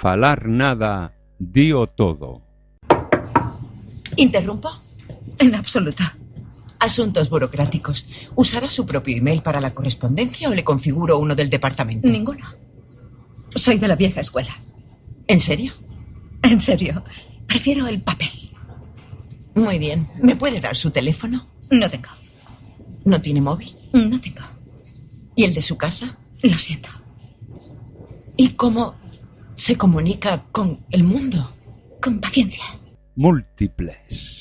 Falar nada, dio todo. ¿Interrumpo? En absoluto. Asuntos burocráticos. ¿Usará su propio email para la correspondencia o le configuro uno del departamento? Ninguno. Soy de la vieja escuela. ¿En serio? En serio. Prefiero el papel. Muy bien. ¿Me puede dar su teléfono? No tengo. ¿No tiene móvil? No tengo. ¿Y el de su casa? Lo siento. ¿Y cómo se comunica con el mundo. Con paciencia. Múltiples.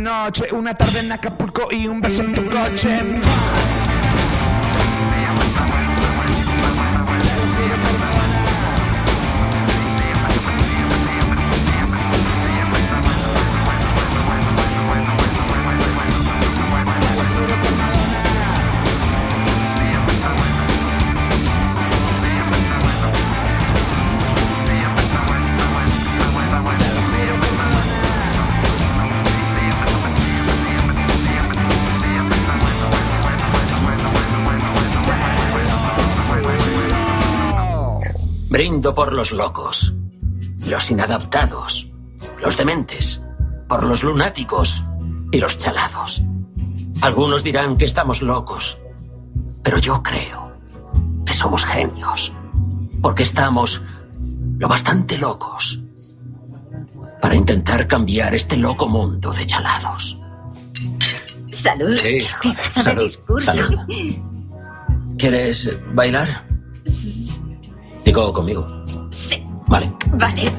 noche, una tarde en Acapulco y un beso en tu coche. por los locos, los inadaptados, los dementes, por los lunáticos y los chalados. Algunos dirán que estamos locos, pero yo creo que somos genios, porque estamos lo bastante locos para intentar cambiar este loco mundo de chalados. Salud. Sí, joder, salud. salud. ¿Quieres bailar? Digo conmigo. Sí. Vale. Vale.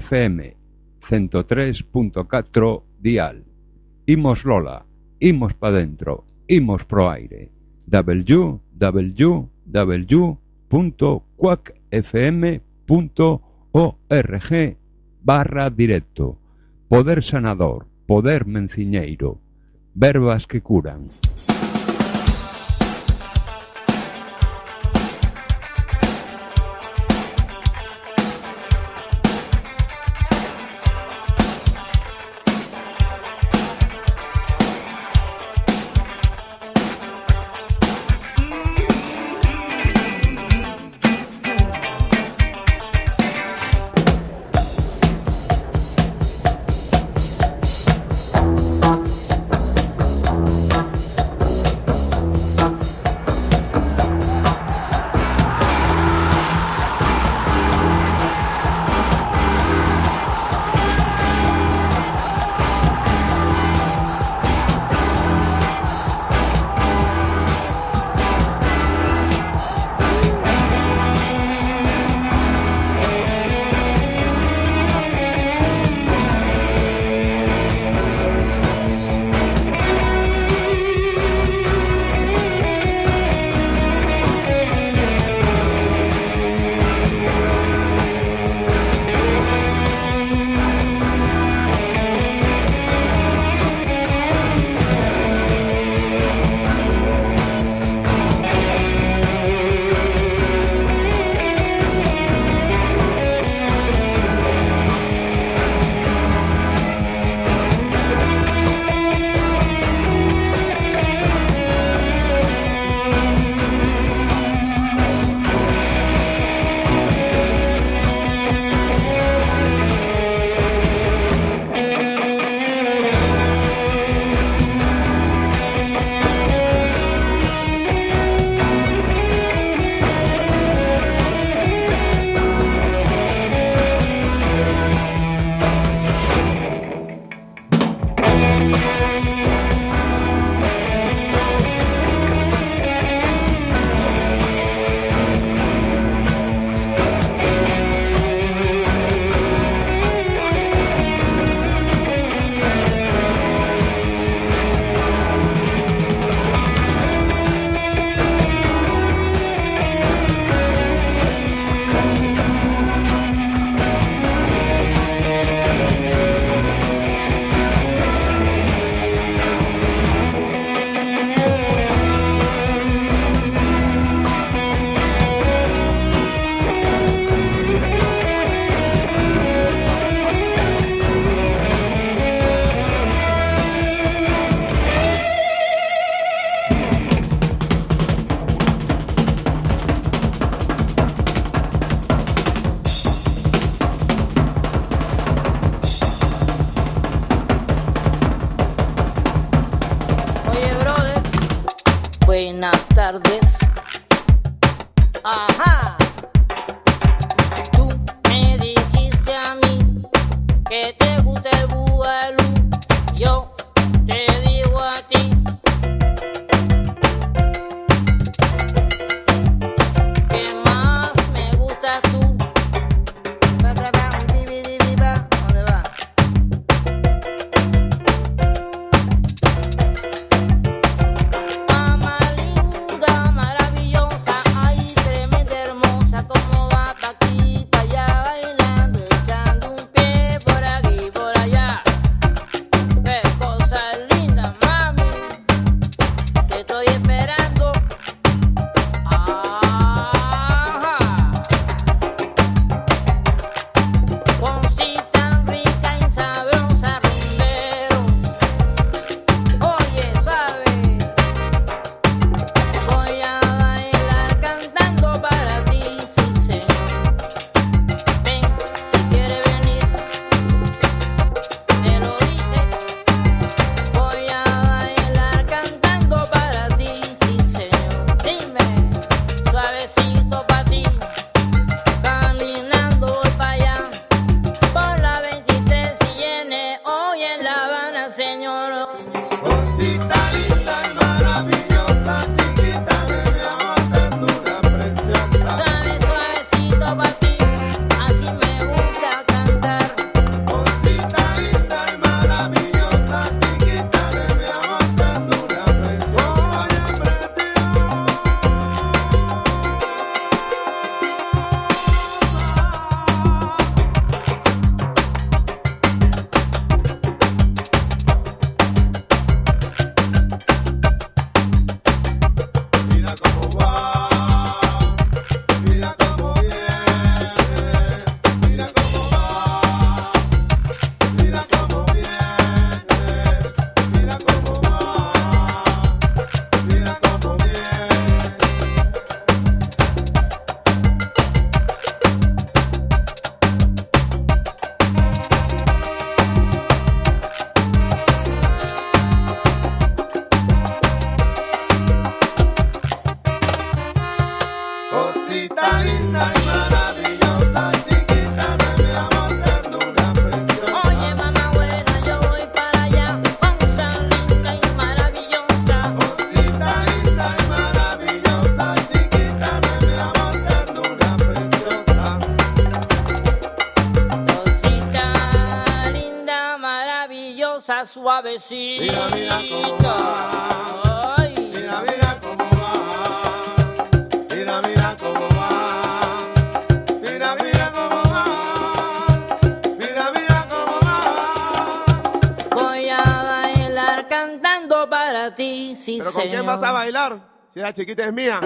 fm cento tres punto catro dial. Imos Lola, imos pa dentro, imos pro aire. www.quackfm.org barra directo. Poder sanador, poder menciñeiro, verbas que curan. Suavecita. Mira, mira cómo va. Ay. Mira, mira cómo va. Mira, mira cómo va. Mira, mira cómo va. Mira, mira cómo va. Voy a bailar cantando para ti, sí ¿Pero con quién señor. vas a bailar? Si la chiquita es mía.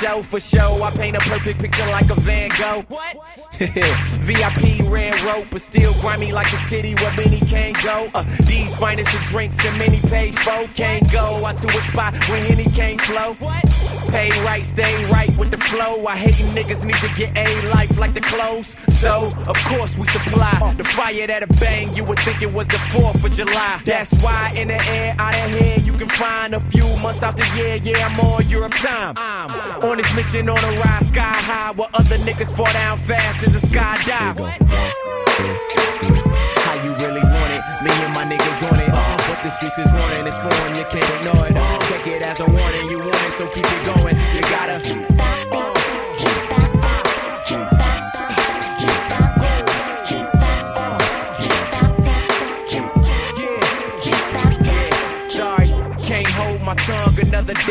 Show for show. I paint a perfect picture like a Van Gogh. What? VIP red rope, but still grimy like the city where many can't go. Uh, these finest of drinks and many paid folk can't go out to a spot where Henny can't flow. Pay right, stay right with the flow. I hate niggas need to get a life like the clothes. So, of course, we supply the fire that a bang. You would think it was the 4th of July. That's why in the air, out of here, you can find a few months out the year. Yeah, I'm on Europe time. I'm on this mission on a ride sky high where other niggas fall down fast as a skydive. How you really want it? Me and my niggas on it. Uh, but the streets is warning, it's foreign, you can't ignore it. Uh, take it as a warning, you want it, so keep it going. You gotta. Sorry,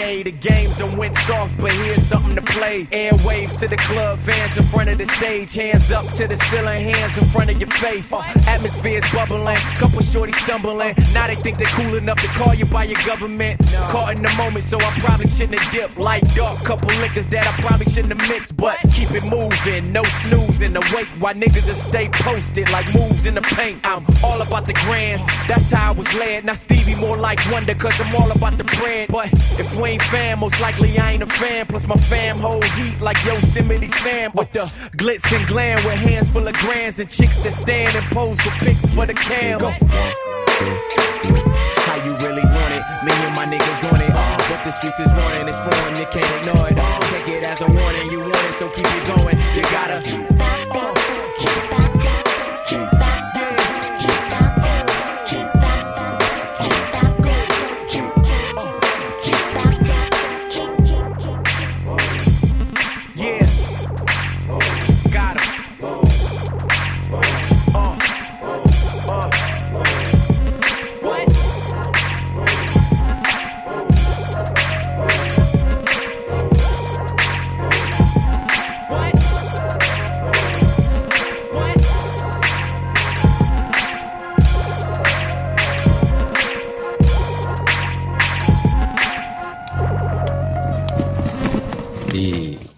day. The games done went soft, but here's something to play. Airwaves to the club, fans in front of the stage. Hands up to the ceiling, hands in front of your face. Uh, atmosphere's bubbling, couple shorties stumbling. Now they think they're cool enough to call you by your government. Caught in the moment, so I probably shouldn't have dipped. Like dark, couple liquors that I probably shouldn't have mixed. But keep it moving, no snoozing. The wait while niggas just stay posted like moves in the paint. I'm all about the grands, that's how I was led. Now Stevie more like Wonder, cause I'm all about the bread. But if we ain't fam, most likely I ain't a fan. Plus my fam hold heat like Yosemite Sam. With the glitz and glam with hands full of grands and chicks that stand and pose for pics for the cams. How you really want it? Me and my niggas on it. Uh, but the streets is warning, it's foreign, you can't ignore it. Uh, take it as a warning, you want it, so keep it going. You gotta.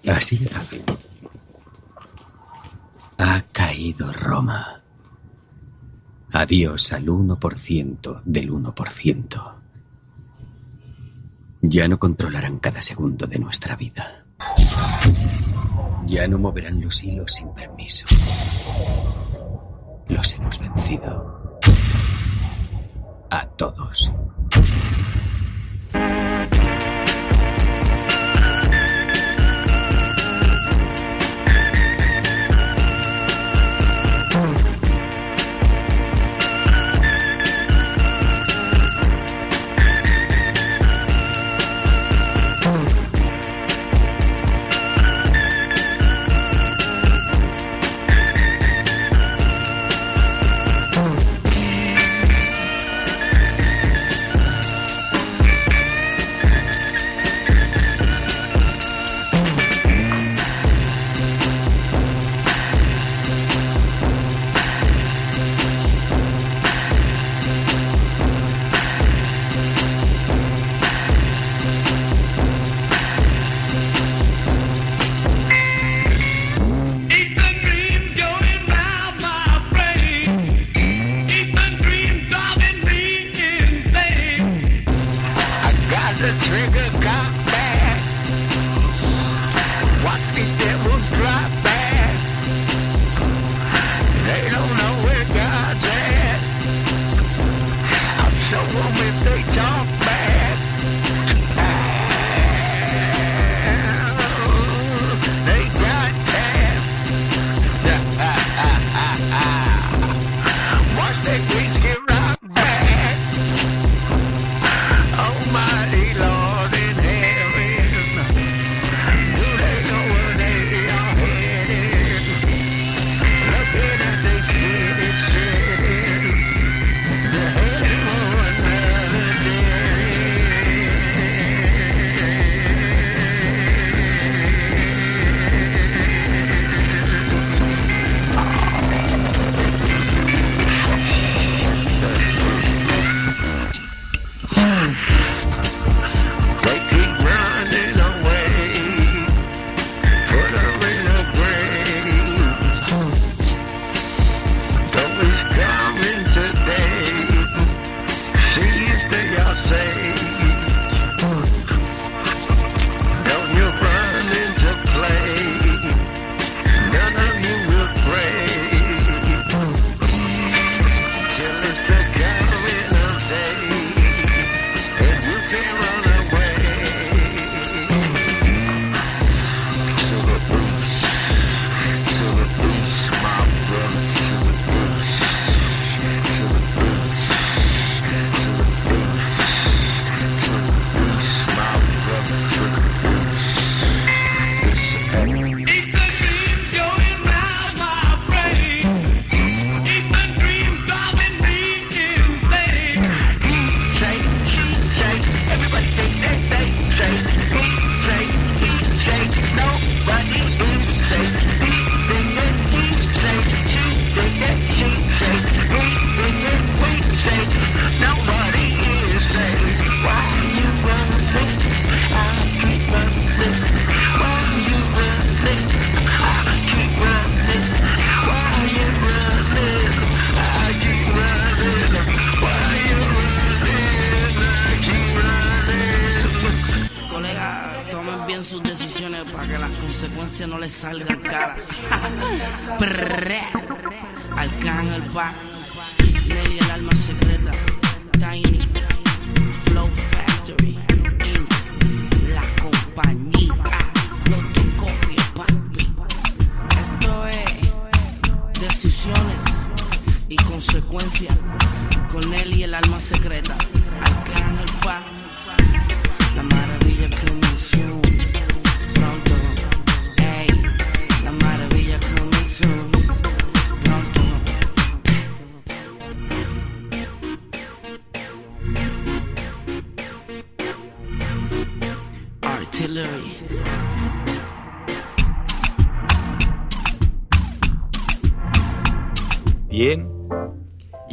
Así de fácil. Ha caído Roma. Adiós al 1% del 1%. Ya no controlarán cada segundo de nuestra vida. Ya no moverán los hilos sin permiso. Los hemos vencido. A todos.